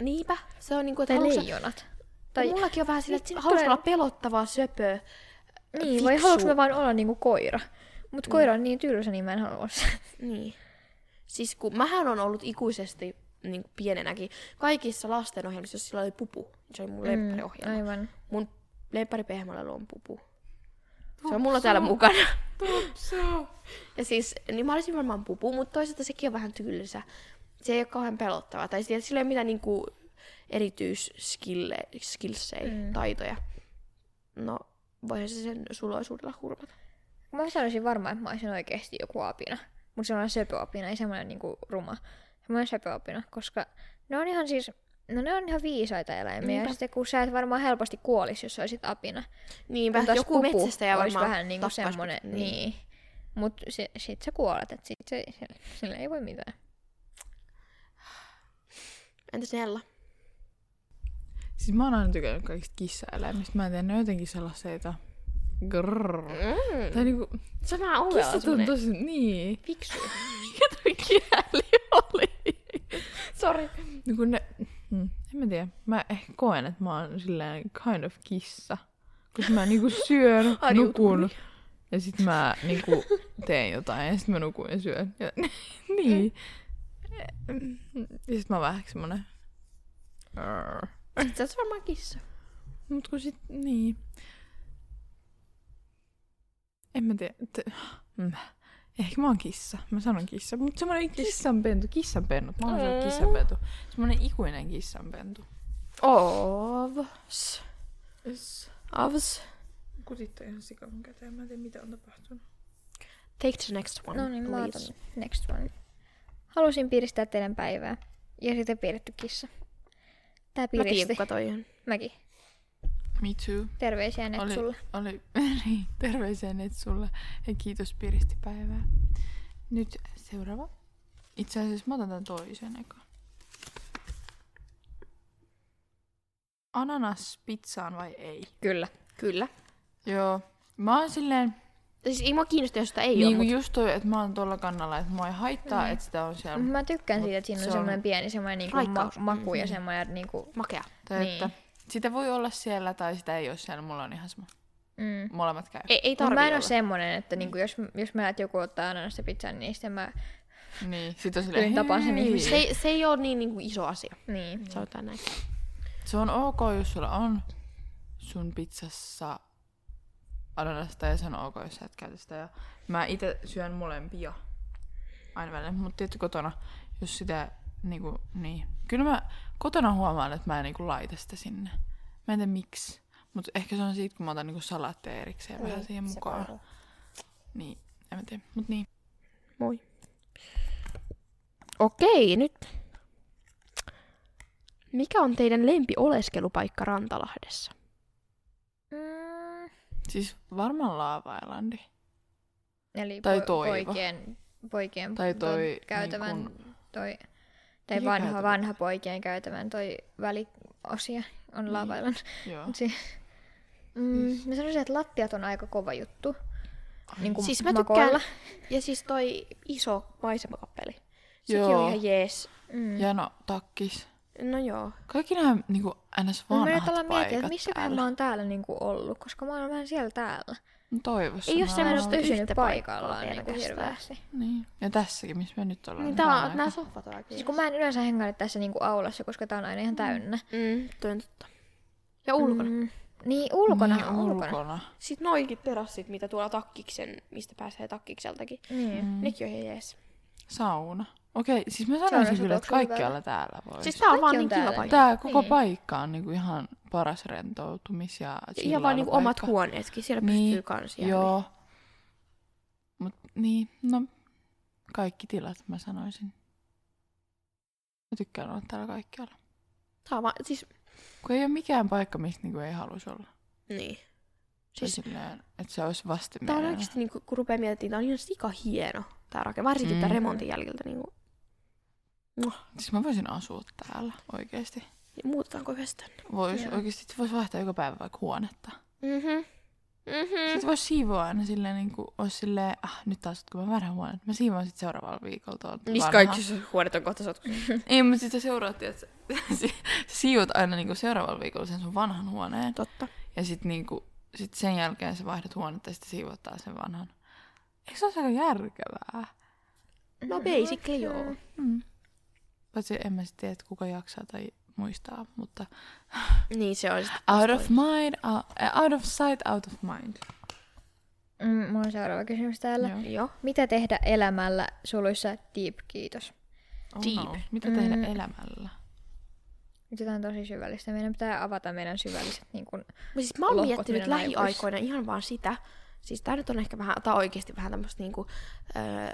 Niinpä, se on niinku, että Tai sä- leijonat. Tai mullakin on vähän sillä, että haluaisi tulee- olla pelottavaa söpöä. niin, vai fiksu. haluanko mä vaan olla niinku koira? Mut koira on niin tylsä, niin mä en halua. Niin. Siis kun mähän on ollut ikuisesti niin kuin pienenäkin kaikissa lastenohjelmissa, jos sillä oli pupu. Se oli mun lemppariohjelma. aivan. Mun lemppari pehmoilla on pupu. Se on mulla täällä mukana. Topso. [LAUGHS] Ja siis, niin mä olisin varmaan pupu, mutta toisaalta sekin on vähän tylsä. Se ei ole kauhean pelottava. Tai sillä ei ole mitään niinku erityisskillsejä, mm. taitoja. No, voihan se sen suloisuudella hurmata. Mä sanoisin varmaan, että mä olisin oikeasti joku apina. Mutta semmoinen söpöapina, ei semmoinen niinku ruma. Semmoinen söpöapina, koska ne on ihan siis... No ne on ihan viisaita eläimiä. Niinpä. Ja sitten kun sä et varmaan helposti kuolisi, jos olisit apina. Niinpä, joku pupu metsästäjä olisi varmaan vähän niinku mut- niin. niin. Mut se, sit sä kuolet, että sit se, sille, sille ei voi mitään. Entäs Nella? Siis mä oon aina tykännyt kaikista kissaeläimistä. Mä en tiedä, ne on jotenkin sellaisia... Grrr. Mm. Tai niinku, Se on vähän kissat ovella on semmonen tosi... Niin. fiksu. [LAUGHS] Mikä toi kieli oli? Sori. Niinku ne... Hmm, en mä tiedä. Mä ehkä koen, että mä oon silleen kind of kissa. Koska mä niinku syön, [LAUGHS] Ariutuu. nukun. Ja sit mä niinku teen jotain ja sit mä nukun ja syön. Ja, [LAUGHS] niin. Ja sit mä oon vähän semmonen... Sit sä oot varmaan kissa. Mut kun sit, niin. En mä tiedä. T- mm. Ehkä mä oon kissa. Mä sanon kissa. Mut semmonen kissanpentu. Kissanpennut. Mä oon mm. kissanpentu. Semmonen ikuinen kissanpentu. Ovs. Yes. Ovs. Kutittaa ihan sika mun käteen. Mä en tiedä mitä on tapahtunut. Take the next one, No niin, mä please. otan next one. Halusin piristää teidän päivää. Ja sitten piirretty kissa. Tää Mä tiedän, piristi. kuka toi on. Mäkin. Me too. Terveisiä net Oli, oli [LAUGHS] niin, terveisiä net sulle. Ja kiitos piristipäivää. Nyt seuraava. Itse asiassa mä otan tän toisen eka. Ananas pizzaan vai ei? Kyllä. Kyllä. Joo. Mä oon silleen, Siis ei mua kiinnosta, jos sitä ei niin ole, mut just toi, että mä oon tuolla kannalla, että mua ei haittaa, että sitä on siellä. Mä tykkään Mut siitä, että siinä on se on semmoinen pieni semmoinen niinku ma- maku ja semmoinen niinku... makea. Tai niin. että sitä voi olla siellä tai sitä ei ole siellä. Mulla on ihan sama. Mm. Molemmat käy. Ei, ei tarvii mä en olla. ole semmonen, että niinku jos, jos mä näet joku ottaa ananasta pizzan, niin sitten mä... Niin, sit on silleen, tapaan sen hei. ihmisen. Se, ei- se ei ole niin, niin kuin iso asia. Niin. Sanotaan näin. Se on ok, jos sulla on sun pizzassa ananasta ja se on ok, jos sä et käytä sitä. Ja mä itse syön molempia aina välillä, mutta tietty kotona, jos sitä niinku, niin. Kyllä mä kotona huomaan, että mä en niinku laita sitä sinne. Mä en tiedä miksi. Mutta ehkä se on siitä, kun mä otan niinku salaatteja erikseen vähän siihen mukaan. Niin, en mä tiedä. Mut niin. Moi. Okei, nyt. Mikä on teidän lempi oleskelupaikka Rantalahdessa? Mm. Siis varmaan Laava-Islandi. Eli Tai po- Toivo. poikien, poikien Tai toi käytävän niin kun- toi, tai vanha, käytävä? vanha poikien käytävän toi väliosia Niin. on lavailan. Joo. Si- mm, mä sanoisin, että lattiat on aika kova juttu. Niin kuin Siis mä makoilla. tykkään, ja siis toi iso maisemakappeli. Sekin Joo. on ihan jees. Mm. Ja no, takkis. No joo. Kaikki nämä niinku ns. Mä vanhat nyt ollaan miettiä, että paikat missä täällä. mä oon täällä niinku ollut, koska mä oon vähän siellä täällä. No toivossa. Ei oon semmoista pysynyt yhtä paikallaan pelkästään. hirveästi. Niin. Ja tässäkin, missä me nyt ollaan. Niin tää on aika- nää sohvat on aika Siis kun mä en yleensä hengaile tässä niinku aulassa, koska tää on aina ihan täynnä. Mm, toi on totta. Ja ulkona. Mm. Mm. Niin, ulkona. niin, ulkona. ulkona. Sitten noikin terassit, mitä tuolla takkiksen, mistä pääsee takkikseltakin. Niin. Mm. Nekin on ihan jees. Sauna. Okei, siis mä sanoisin kyllä, että kaikkialla täällä voi. Siis tää on vaan niin kiva paikka. Tää koko Niin. paikka on niinku ihan paras rentoutumis- ja Ja ihan vaan niinku omat huoneetkin. Siellä Niin, pystyy kans. Joo. Mut niin, no kaikki tilat mä sanoisin. Mä tykkään olla täällä kaikkialla. Tää on vaan, siis Kun ei ole mikään paikka, mistä niinku ei haluaisi olla. Niin. Siis, Siis silleen, että se olisi tää on oikeesti, niinku, kun rupeaa miettimään, tää on ihan sika hieno tää rakenne. Varsinkin mm. tää Mm. remontin jäljiltä. Niinku. No, Siis mä voisin asua täällä oikeesti. muutetaanko yhdessä tänne? Vois, Joo. oikeesti sit vois vaihtaa joka päivä vaikka huonetta. Mhm. Mhm. Sitten vois siivoa aina silleen niinku, ois silleen, ah nyt taas kun mä vähän huonetta. Mä siivoan sit seuraavalla viikolla tuolta vanhaa. kaikki sun huonet on kohta sotku? [LAUGHS] Ei, mutta sitten seuraat, että [LAUGHS] sä, siivot aina niinku seuraavalla viikolla sen sun vanhan huoneen. Totta. Ja sitten niinku, sit sen jälkeen sä vaihdat huonetta ja sitten siivot taas sen vanhan. Eikö se olisi aika järkevää? No basically joo. Mm. Paitsi en mä sitten tiedä, että kuka jaksaa tai muistaa, mutta Niin se on sit out of mind, out, out of sight, out of mind. Mm, mulla on seuraava kysymys täällä. Joo. Joo. Mitä tehdä elämällä suluissa deep, kiitos. Oh Deep. No. Mitä tehdä Mm. elämällä? Nyt jotain tosi syvällistä. Meidän pitää avata meidän syvälliset niin kun, Mutta siis mä oon miettinyt lähiaikoina ihan vaan sitä, siis tää nyt on ehkä vähän, tää on oikeesti vähän tämmöstä niinku, öö,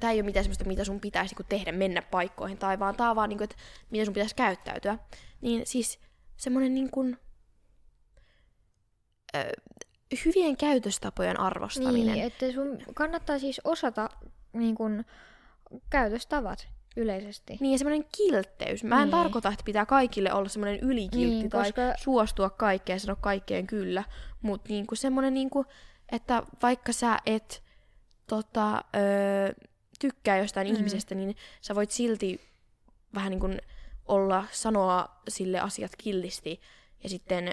tää ei ole mitään semmoista, mitä sun pitäisi niinku tehdä, mennä paikkoihin, tai vaan tää on vaan niinku, että miten sun pitäisi käyttäytyä. Niin siis semmonen niinku, öö, hyvien käytöstapojen arvostaminen. Niin, että sun kannattaa siis osata niin kun, käytöstavat yleisesti. Niin, ja semmoinen kiltteys. Mä en Niin. tarkoita, että pitää kaikille olla semmoinen ylikiltti Niin, tai koska- suostua kaikkeen ja sanoa kaikkeen kyllä. Mutta niinku semmoinen, niinku, että vaikka sä et tota, öö, tykkää jostain Mm. ihmisestä, niin sä voit silti vähän niin kuin olla, sanoa sille asiat killisti ja sitten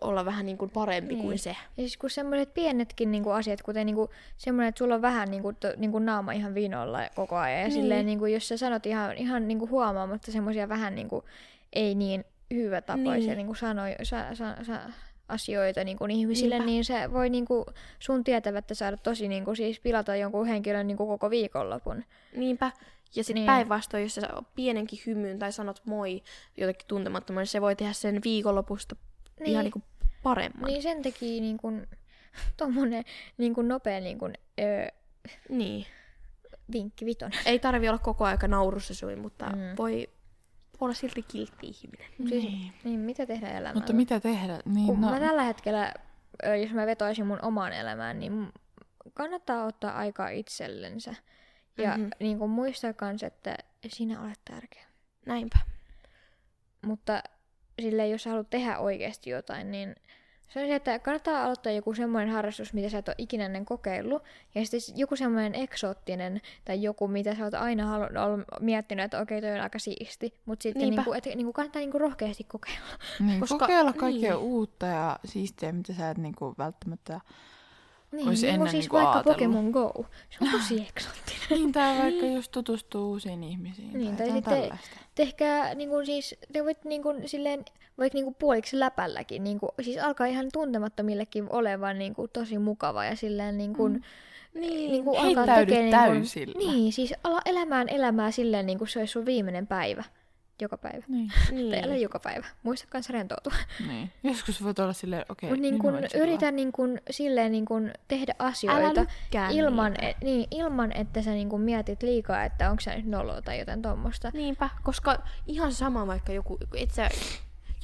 olla vähän niin kuin parempi Niin. kuin se. Ja siis kun semmoiset pienetkin niinku asiat, kuten niinku semmoinen, että sulla on vähän niinku, to, niinku naama ihan vinolla koko ajan. Ja Niin. silleen, niinku, jos sä sanot ihan, ihan niinku huomaamatta semmoisia vähän niinku, ei niin hyvätapoisia Niin. niinku sanoja, sa, sa, sa, asioita niinku ihmisille, Niinpä. niin se voi niinku sun tietävättä saada tosi niinku, siis pilata jonkun henkilön niinku koko viikonlopun. Niinpä. Ja sitten Niin. niin. päinvastoin, jos sä pienenkin hymyyn tai sanot moi jotenkin tuntemattomalle, niin se voi tehdä sen viikonlopusta niin. ihan niinku paremman. Niin sen teki niinku, tommonen niinku nopea niinku, öö, niin. vinkki vitonen. Ei tarvi olla koko aika naurussa suin, mutta mm. voi olla silti kiltti ihminen. Siis, Niin. niin, mitä tehdä elämällä? Mutta mitä tehdä? Niin, Kun no, mä tällä hetkellä, jos mä vetoisin mun omaan elämään, niin kannattaa ottaa aikaa itsellensä. Ja mm-hmm. Mhm. niin kuin muistaa kans, että sinä olet tärkeä. Näinpä. Mutta sille jos haluat tehdä oikeasti jotain, niin se on se, että kannattaa aloittaa joku semmoinen harrastus, mitä sä et ole ikinä ennen kokeillut. Ja sitten joku semmoinen eksoottinen tai joku, mitä sä oot aina halu- ollut miettinyt, että okei, toi on aika siisti. Mutta sitten niinku, että niinku kannattaa niinku rohkeasti kokeilla. niin, koska- kokeilla kaikkea niin. uutta ja siistiä, mitä sä et niinku välttämättä... Niin, Olisi niin kuin ennen siis niinku vaikka ajatellut. Pokemon Go. Se on tosi eksoottinen. Niin, tai vaikka just tutustuu uusiin ihmisiin. Niin, tai jotain sitten- tällaista. tehkää niin kuin siis, te voit niin kuin, silleen, vaikka niin kuin puoliksi läpälläkin, niin kuin, siis alkaa ihan tuntemattomillekin olevan niin kuin, tosi mukava ja silleen niin kuin, mm. Niin. niin kuin Heittäydy niin täysillä. Kuin, niin, siis ala elämään elämää silleen niin kuin se olisi sun viimeinen päivä. Joka päivä. Niin, niin. Tai älä joka päivä. Muista kanssa rentoutua. niin. Joskus voit olla silleen, okei, Mutta niin kun, mä voin chillaa. yritä niin kun, silleen niin kun, tehdä asioita ilman, niitä. et, niin, ilman, että sä niin kun mietit liikaa, että onko se nyt noloa tai jotain tommosta. Niinpä, koska ihan sama vaikka joku, et sä,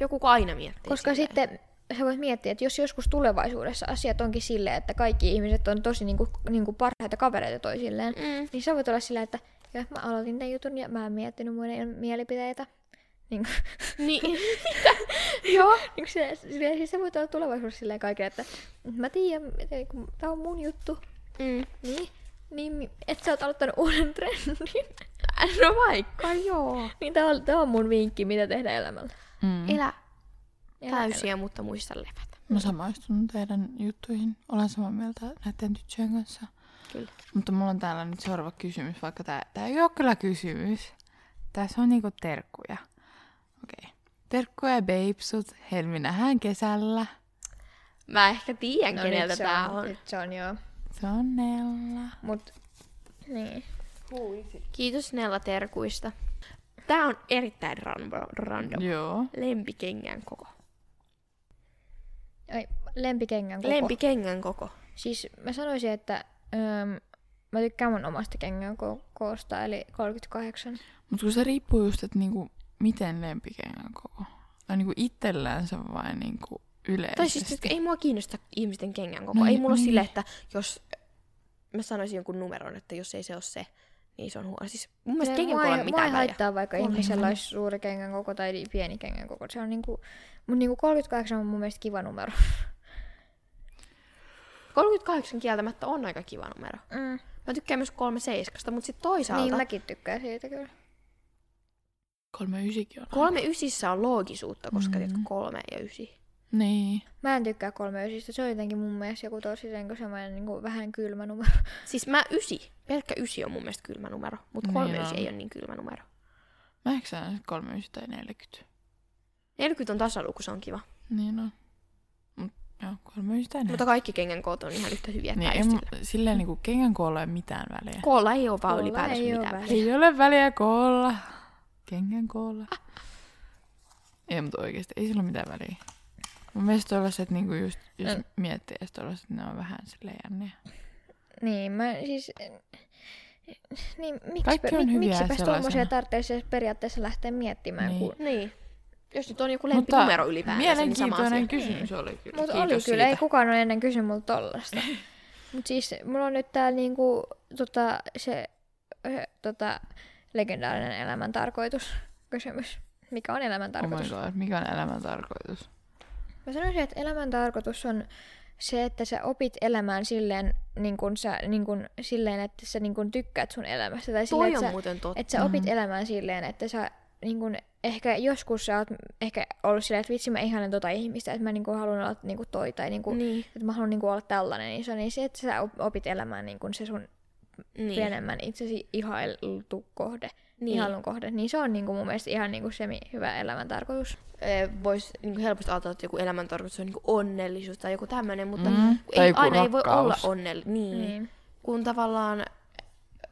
joku aina miettii Koska silleen. sitten sä voit miettiä, että jos joskus tulevaisuudessa asiat onkin silleen, että kaikki ihmiset on tosi niinku, niinku parhaita kavereita toisilleen, Mm. niin sä voit olla silleen, että joo, mä aloitin tämän jutun ja mä en miettinyt muiden mielipiteitä. Niin, [LAUGHS] Niin. joo. [LAUGHS] niin se, silleen, siis sä voit olla tulevaisuudessa silleen kaikille, että mä tiedän, että tää on mun juttu. Mm. Niin, niin että sä oot aloittanut uuden [LAUGHS] trendin. No vaikka joo. niin tää on, tää on mun vinkki, mitä tehdä elämällä. Mm. Elä Elä täysiä, mutta muista levätä. Mä samaistun teidän juttuihin. Olen samaa mieltä näiden tyttöjen kanssa. Kyllä. Mutta mulla on täällä nyt seuraava kysymys, vaikka tää, tää ei ole kyllä kysymys. Tässä on niinku terkkuja. Okei. Okay. Terkkuja babesut. Helmi nähdään kesällä. Mä ehkä tiedän, no, keneltä tää on. Nyt se on joo. Se on Nella. Mut, niin. Kiitos Nella terkuista. Tää on erittäin random. random. Joo. Lempikengän koko. Ai, lempikengän koko. Lempikengän koko. Siis mä sanoisin, että öm, mä tykkään mun omasta kengän ko- koosta, eli 38. Mutta kun se riippuu just, että niinku, miten lempikengän koko. Tai niinku itsellänsä vai niinku yleisesti. Tai siis, että ei mua kiinnosta ihmisten kengän koko. No ei niin, mulla ole niin. sille, että jos mä sanoisin jonkun numeron, että jos ei se ole se, niin se on huono. Siis mun mielestä kengän mua, kokolla ei, on mua ei mitään väliä. haittaa, vaikka Kuolin ihmisellä olisi suuri kengän koko tai pieni kengän koko. Se on niinku, mun niinku 38 on mun mielestä kiva numero. [LAUGHS] 38 kieltämättä on aika kiva numero. Mm. Mä tykkään myös 37, mutta sitten toisaalta Niin mäkin tykkään siitä kyllä. Kolme ysikin on. kolme ysissä on loogisuutta, koska Mm. mm. kolme ja ysi. Niin. Mä en tykkää kolme ysistä. Se on jotenkin mun mielestä joku tosi niinku semmoinen niinku vähän kylmä numero. [LAUGHS] Siis mä ysi, pelkkä ysi on mun mielestä kylmä numero, mutta Niin kolme on. ysi ei ole niin kylmä numero. Mä ehkä sanon sit kolme ysi tai 40. 40 on tasaluku, se on kiva. Niin on. Mut joo, kolme ysi tai 40. Mutta kaikki kengän koot on ihan yhtä hyviä. Niin, Niin, mu- silleen niinku kengän koolla ei ole mitään väliä. Koolla ei ole vaan ylipäätänsä mitään. väliä. Ei ole väliä koolla. Kengän koolla. Ei, mutta oikeesti ei sillä ole mitään väliä. Mun mielestä tollaset, niinku just, jos Mm. miettii, että tollaset, ne on vähän silleen jänniä. Niin, mä siis... Niin, miksi, on hyviä miksipäs sellaisena. tommosia tarvitsisi periaatteessa lähteä miettimään, Niin. kun... Niin. Jos nyt on joku lempinumero ylipäätänsä, niin mielenkiintoinen kysymys oli kyllä. Mutta oli kyllä, siitä. ei kukaan ole ennen kysynyt multa tollasta. [LAUGHS] Mut siis mulla on nyt täällä niinku, tota, se tota, legendaarinen elämän tarkoitus kysymys. Mikä on elämän Oh my tarkoitus? god, mikä on elämän tarkoitus? Mä sanoisin, että elämän tarkoitus on se, että sä opit elämään silleen, niin kun sä, niin kun, silleen että sä niin kun tykkäät sun elämästä. Tai silleen, Toi on että sä, muuten totta. että sä opit elämään silleen, että sä niin kun, ehkä joskus sä oot ehkä ollut silleen, että vitsi mä ihailen tota ihmistä, että mä niin kun, haluan olla niin kun, toi tai niin kun, Niin. että mä haluan niin kun, olla tällainen. Niin se on niin se, että sä op- opit elämään niin kun, se sun Niin. pienemmän itsesi ihailtu kohde, Niin. ihailun kohde. Niin se on niin kun, mun mielestä ihan niin kun, se mi- hyvä elämän tarkoitus. Voisi niin helposti ajatella, että joku elämäntarkoitus on niin onnellisuus tai joku tämmöinen, mutta Mm, ei, joku aina ei voi rakkaus. olla onnellinen. Niin. Niin. Kun tavallaan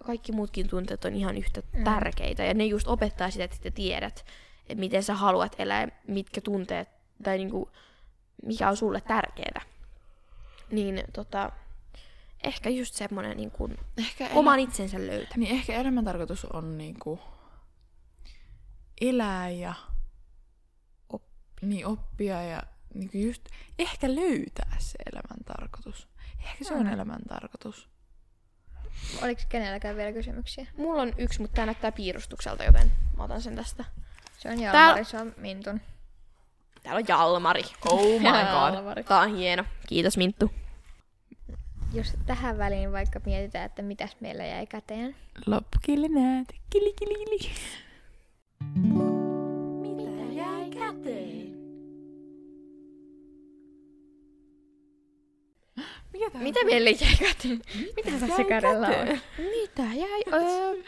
kaikki muutkin tunteet on ihan yhtä mm. tärkeitä ja ne just opettaa sitä, että sä tiedät, että miten sä haluat elää, mitkä tunteet tai niinku, mikä on sulle tärkeää. Niin tota, ehkä just semmoinen niin kuin, Ehkä oman itsensä löytä. Niin ehkä elämän tarkoitus on niinku elää ja oppia. Niin, oppia ja niinku just ehkä löytää se elämän tarkoitus. Ehkä se on Mm. elämän tarkoitus. Oliko kenelläkään vielä kysymyksiä? Mulla on yksi, mutta tää näyttää piirustukselta, joten mä otan sen tästä. Se on Jalmari, se on Mintun. Täällä on Jalmari. Oh my [LAUGHS] god. Jalmari. Tää on hieno. Kiitos Minttu. Jos tähän väliin vaikka mietitään, että mitäs meillä jäi käteen. Loppukille näet. Kili, kili, kili. Mitä jäi käteen? Mikä tää Mitä meille jäi käteen? Mitä tässä kädellä on? Mitä jäi? Öö,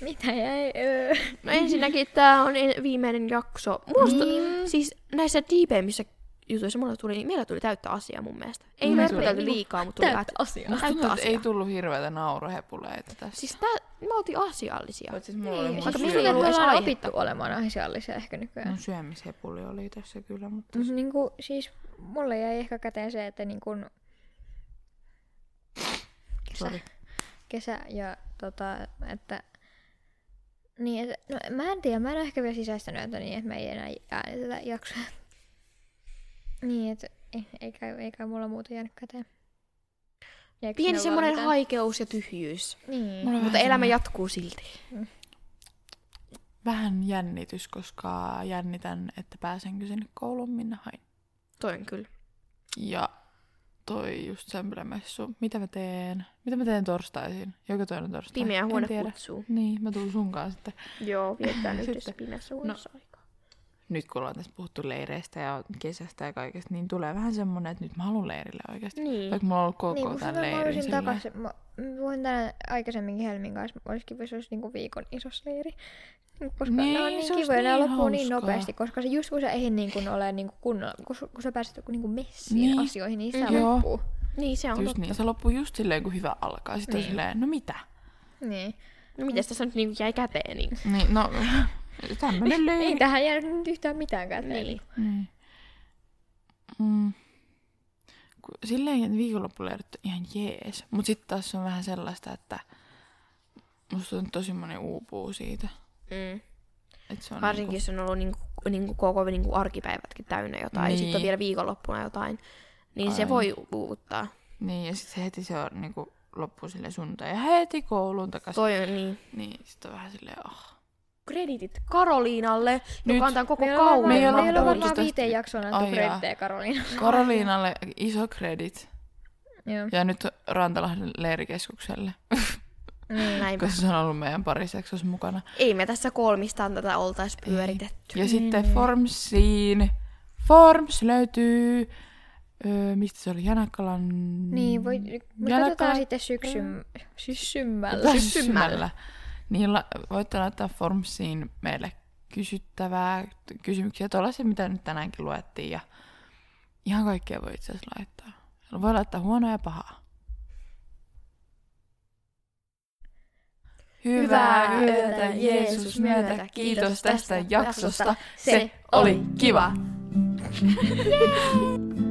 Mitä jäi? Öö. no ensinnäkin tää on en- viimeinen jakso. Musta, Niin. siis näissä diipeimmissä jutuissa mulla tuli, niin meillä tuli täyttä asiaa mun mielestä. Ei me käyty niinku liikaa, mutta tuli Täyttä asiaa. Täyttä että ei asiaa. tullut hirveitä nauruhepuleita tässä. Siis tää, me oltiin asiallisia. Paitsi siis mulla oli Niin, mun vaikka siis me ollaan opittu olemaan asiallisia ehkä nykyään. Mun syömishepuli oli tässä kyllä, mutta... Mm. Niin kuin, siis mulle jäi ehkä käteen se, että niin kuin kesä, Sori. kesä ja tota, että niin, että, no, mä en tiedä, mä en ole ehkä vielä sisäistänyt, että niin, että mä ei enää äänitetä jaksoja. Niin, että ei, eikä, eikä mulla muuta jäänyt käteen. Jäikö Pieni semmoinen mitään? haikeus ja tyhjyys. Niin. Mulla Mutta elämä semmonen- jatkuu silti. Vähän jännitys, koska jännitän, että pääsenkö sinne kouluun minne hain. Toi on kyllä. Ja toi just sämpylämessu. Mitä mä teen? Mitä mä teen torstaisin? Joka toinen torstai? Pimeä huone kutsuu. Niin, mä tuun sunkaan sitten. Joo, viettää nyt [LAUGHS] Sitten. pimeässä huoneessa aikaa. Nyt kun ollaan tässä puhuttu leireistä ja kesästä ja kaikesta, niin tulee vähän semmonen, että nyt mä haluan leirille oikeasti. Niin. Vaikka mulla on ollut koko Niin, niin, tämän mä leirin silleen. takaisin. Mä, mä puhuin tänään aikaisemminkin Helmin kanssa. Olisikin kiva, jos olisi niinku viikon isosleiri. Koska Niin, ne on niin se olisi kivoja, ne niin loppuu niin nopeasti, koska se just kun sä eihin niin kun ole niin kunnolla, kun, kun sä pääset niin kuin messiin Niin. asioihin, niin sitä Joo. loppuu. Niin, se on Just totta. niin, se loppuu just silleen, kun hyvä alkaa. Sitten Niin. on silleen, no mitä? Niin. No mitäs tässä nyt niinku jäi käteen? Niin? Niin, no, tämmönen leiri. Ei tähän jäänyt nyt yhtään mitään käteen. niin. Niin. Mm. Silleen viikonloppuleirit on ihan jees. Mut sit taas se on vähän sellaista, että musta on tosi monen uupuu siitä. Mm. Et se on Varsinkin, niinku, jos on ollut niinku, niinku koko niinku arkipäivätkin täynnä jotain, niin. ja sitten on vielä viikonloppuna jotain, niin se Ai. voi uuvuttaa. Niin, ja sitten heti se on niinku loppu sille sunnuntai ja heti kouluun takaisin. Toi on niin. Niin, sitten on vähän silleen, ah. Kreditit Karoliinalle, Nyt- joka antaa koko Meillä kauden. Me ei meillä on varmaan viiteen jaksoon annettu Ai jaa. kredittejä Karoliina. Karoliinalle iso credit. Joo. Ja nyt Rantalahden leirikeskukselle, Niin. Näinpä. koska se on ollut meidän pariseksossa mukana. Ei me tässä kolmistaan tätä oltais pyöritetty. Ja sitten Formsiin. Forms löytyy, öö, mistä se oli, Janakkalan... Niin, voi, mutta Janakkalan- katsotaan sitten syksym, syssymmällä. Syssymällä. Niin la- voitte laittaa Formsiin meille kysyttävää, kysymyksiä, tuollaisia, mitä nyt tänäänkin luettiin. Ja ihan kaikkea voi itse asiassa laittaa. Voi laittaa huonoa ja pahaa. Hyvää yötä Jeesus myötä. Kiitos tästä jaksosta. Se oli kiva. [LAUGHS]